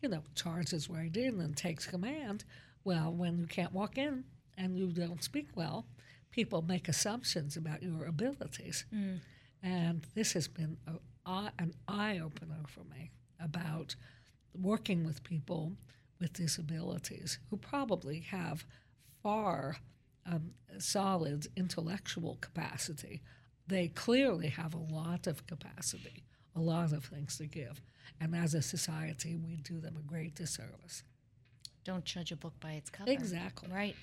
C: you know, charges right in and takes command. Well, when you can't walk in and you don't speak well, people make assumptions about your abilities. Mm. And this has been a, an eye opener for me about working with people with disabilities who probably have far um, solid intellectual capacity. They clearly have a lot of capacity, a lot of things to give. And as a society, we do them a great disservice.
B: Don't judge a book by its cover.
C: Exactly.
B: Right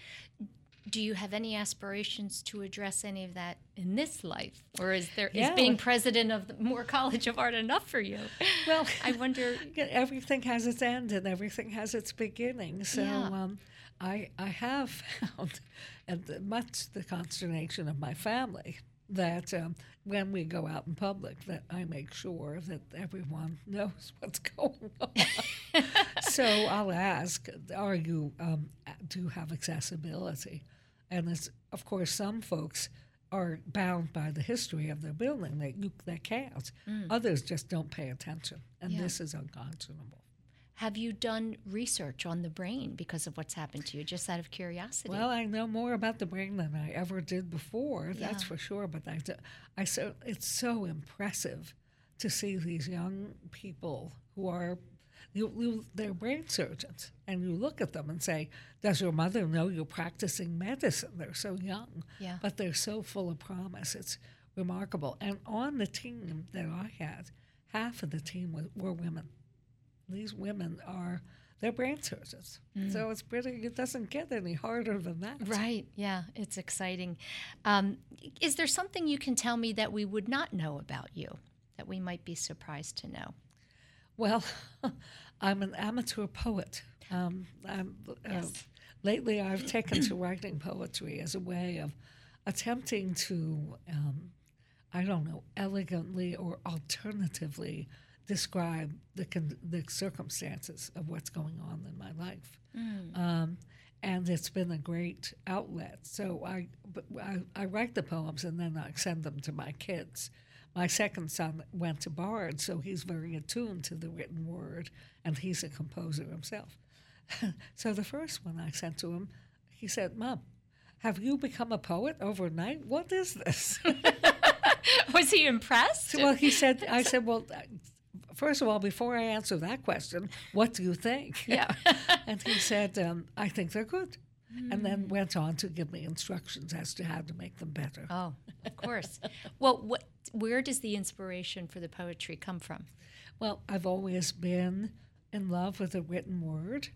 B: do you have any aspirations to address any of that in this life or is there yeah. is being president of the Moore College of Art enough for you
C: well
B: i wonder
C: everything has its end and everything has its beginning so yeah. um, I, I have found and much the consternation of my family that um, when we go out in public that I make sure that everyone knows what's going on. so I'll ask, are you um, do you have accessibility? And it's, of course, some folks are bound by the history of their building. They, you, they can't. Mm. Others just don't pay attention. And yeah. this is unconscionable.
B: Have you done research on the brain because of what's happened to you, just out of curiosity?
C: Well, I know more about the brain than I ever did before, yeah. that's for sure. But I, I so, it's so impressive to see these young people who are you, you, they're brain surgeons, and you look at them and say, "Does your mother know you're practicing medicine?" They're so young,
B: Yeah.
C: but they're so full of promise. It's remarkable. And on the team that I had, half of the team were, were women. These women are they're brain surgeons, so it's pretty. It doesn't get any harder than that.
B: Right. Yeah, it's exciting. Um, is there something you can tell me that we would not know about you that we might be surprised to know?
C: Well, I'm an amateur poet. Um, I'm, uh,
B: Yes.
C: lately, I've taken to writing poetry as a way of attempting to, um, I don't know, elegantly or alternatively describe the, con- the circumstances of what's going on in my life. Um, and it's been a great outlet. So I, I, I write the poems and then I send them to my kids. My second son went to Bard, so he's very attuned to the written word, and he's a composer himself. so the first one I sent to him, he said, Mom, have you become a poet overnight? What is this?
B: Was he impressed?
C: well, he said, I said, well, first of all, before I answer that question, what do you think?
B: Yeah.
C: and he said, um, I think they're good. And then went on to give me instructions as to how to make them better.
B: oh, of course. well, what, where does the inspiration for the poetry come from?
C: Well, I've always been in love with the written word.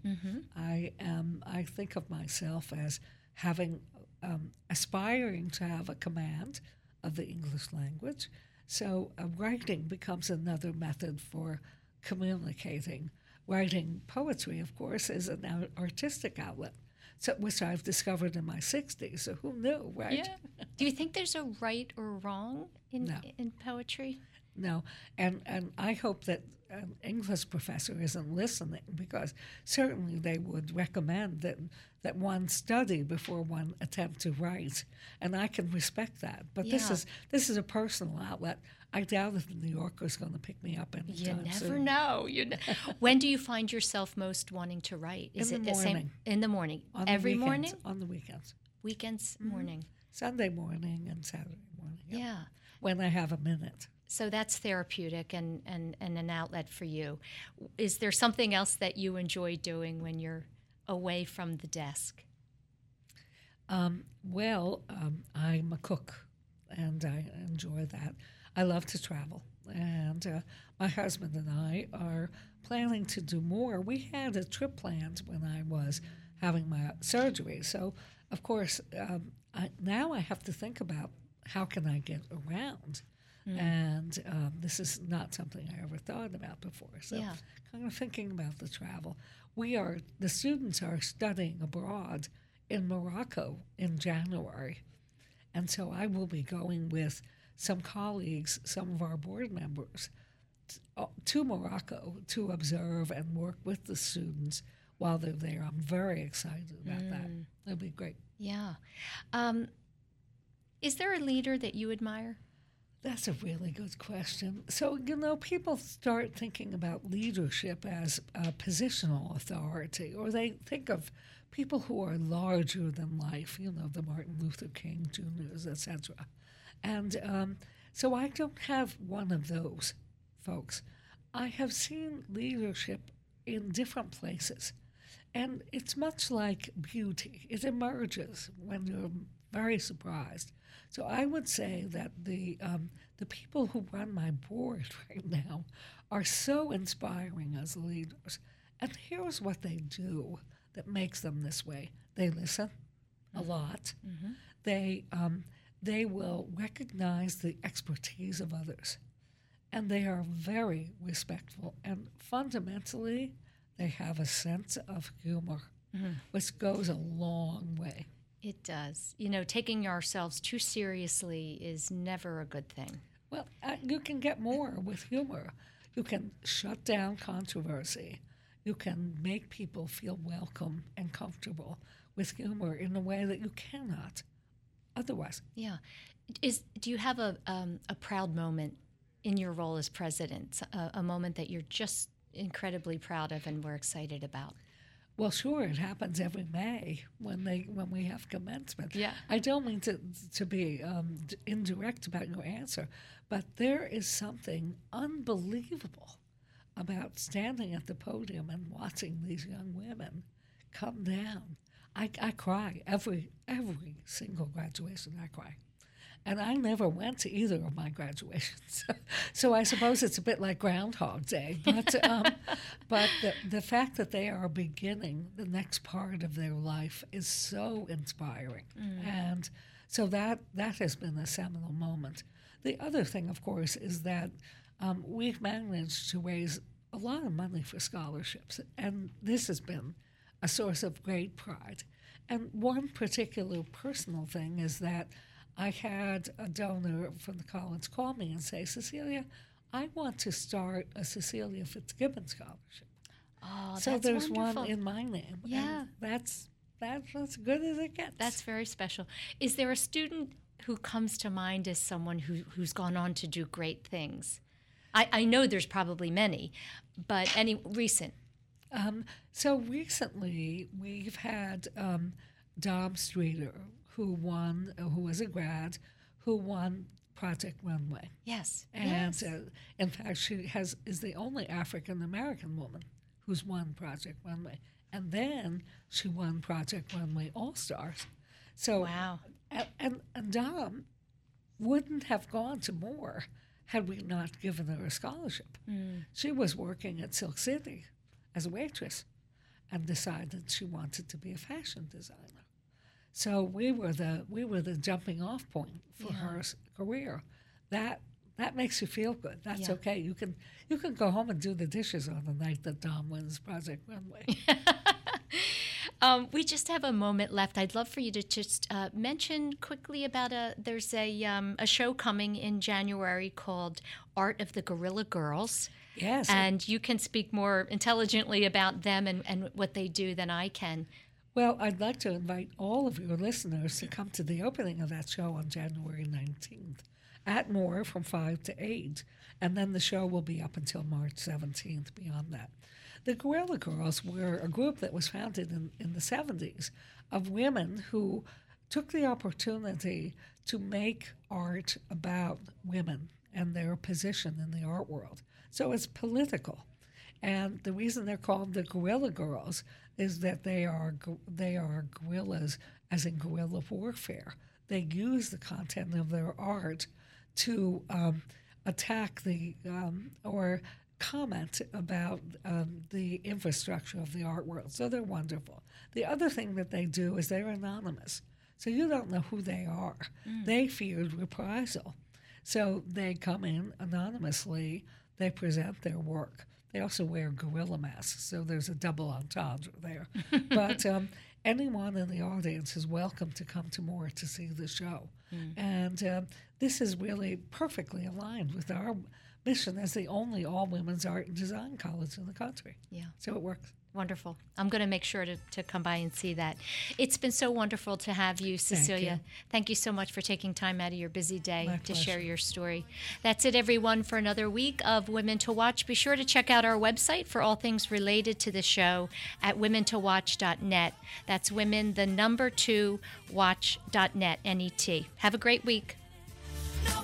C: I am. I think of myself as having, um, aspiring to have a command of the English language. So uh, writing becomes another method for communicating. Writing poetry, of course, is an artistic outlet, so, which I've discovered in my 60s. So who knew, right? Yeah.
B: Do you think there's a right or wrong in
C: No.
B: in poetry?
C: No, and and I hope that an English professor isn't listening because certainly they would recommend that that one study before one attempt to write, and I can respect that. But this is this is a personal outlet. I doubt if the New Yorker is going to pick me up
B: You never
C: soon.
B: know. You know. when do you find yourself most wanting to write?
C: In the
B: the
C: same
B: in the morning?
C: On the
B: Every
C: weekends-
B: morning?
C: on the weekends,
B: Weekends mm-hmm. morning.
C: Sunday morning and Saturday morning.
B: Yeah.
C: when I have a minute.
B: So that's therapeutic and, and, and an outlet for you. Is there something else that you enjoy doing when you're away from the desk?
C: Um, well, um, I'm a cook, and I enjoy that. I love to travel, and uh, my husband and I are planning to do more. We had a trip planned when I was having my surgery, so of course um, I, now I have to think about how can I get around. And um, this is not something I ever thought about before. So,
B: Yeah.
C: kind of thinking about the travel. We are the students are studying abroad in Morocco in January. And so I will be going with some colleagues, some of our board members, uh, to Morocco to observe and work with the students while they're there. I'm very excited about that. It'll be great.
B: Yeah. Um, is there a leader that you admire?
C: That's a really good question. So, you know, people start thinking about leadership as a positional authority, or they think of people who are larger than life, you know, the Martin Luther King Jr.'s, etc. And um, so I don't have one of those folks. I have seen leadership in different places. And it's much like beauty, it emerges when you're very surprised. So I would say that the, um, the people who run my board right now are so inspiring as leaders. And here's what they do that makes them this way they listen a lot, they, um, they will recognize the expertise of others and they are very respectful. And fundamentally, they have a sense of humor, which goes a long way.
B: It does. You know, taking ourselves too seriously is never a good thing.
C: Well, uh, you can get more with humor. You can shut down controversy. You can make people feel welcome and comfortable with humor in a way that you cannot otherwise.
B: Yeah. Is do you have a um, a proud moment in your role as president? A, a moment that you're just incredibly proud of and we're excited about?
C: Well, sure, it happens every May when they when we have commencement.
B: Yeah.
C: I don't mean to to be um, indirect about your answer, but there is something unbelievable about standing at the podium and watching these young women come down. I, I cry every every single graduation. I cry, and I never went to either of my graduations. so I suppose it's a bit like Groundhog Day. But um, but the the fact that they are beginning the next part of their life is so inspiring, mm. and so that that has been a seminal moment. The other thing, of course, is that um, we've managed to raise a lot of money for scholarships, and this has been a source of great pride. And one particular personal thing is that I had a donor from the college call me and say, Cecilia, I want to start a Cecilia Fitzgibbon scholarship.
B: Oh,
C: so there's
B: wonderful.
C: one in my name.
B: Yeah,
C: that's that's as good as it gets.
B: That's very special. Is there a student who comes to mind as someone who who's gone on to do great things? I, I know there's probably many, but any recent.
C: Um, so recently, we've had um, Dom Streeter, who won, uh, who was a grad, who won Project Runway.
B: Yes,
C: and
B: yes.
C: Uh, in fact, she has is the only African American woman who's won Project Runway, and then she won Project Runway All Stars. So
B: wow,
C: and, and, and Dom wouldn't have gone to Moore had we not given her a scholarship. Mm. She was working at Silk City as a waitress and decided she wanted to be a fashion designer. So we were the we were the jumping off point for yeah. her career. That that makes you feel good. That's yeah. okay. You can you can go home and do the dishes on the night that Dom wins Project Runway.
B: Um, we just have a moment left. I'd love for you to just uh, mention quickly about a there's a um, a show coming in January called Art of the Guerrilla Girls.
C: Yes,
B: and you can speak more intelligently about them and, and what they do than I can.
C: Well, I'd like to invite all of your listeners to come to the opening of that show on January 19th at Moore from 5 to 8. And then the show will be up until March 17th beyond that. The Guerrilla Girls were a group that was founded in, in the 70s of women who took the opportunity to make art about women and their position in the art world. So it's political. And the reason they're called the Guerrilla Girls is that they are they are guerrillas, as in guerrilla warfare. They use the content of their art to um, attack the um, or comment about um, the infrastructure of the art world. So they're wonderful. The other thing that they do is they're anonymous. So you don't know who they are. Mm. They feared reprisal. So they come in anonymously, they present their work. They also wear gorilla masks, so there's a double entendre there. but um, anyone in the audience is welcome to come to Moore to see the show. Mm. And uh, this is really perfectly aligned with our mission as the only all women's art and design college in the country.
B: Yeah.
C: So it works.
B: Wonderful. I'm going to make sure to, to come by and see that. It's been so wonderful to have you, Cecilia.
C: Thank you,
B: Thank you so much for taking time out of your busy day
C: My
B: to
C: pleasure.
B: share your story. That's it, everyone, for another week of Women to Watch. Be sure to check out our website for all things related to the show at womentowatch.net. That's women, the number two, watch.net, N E T. Have a great week. No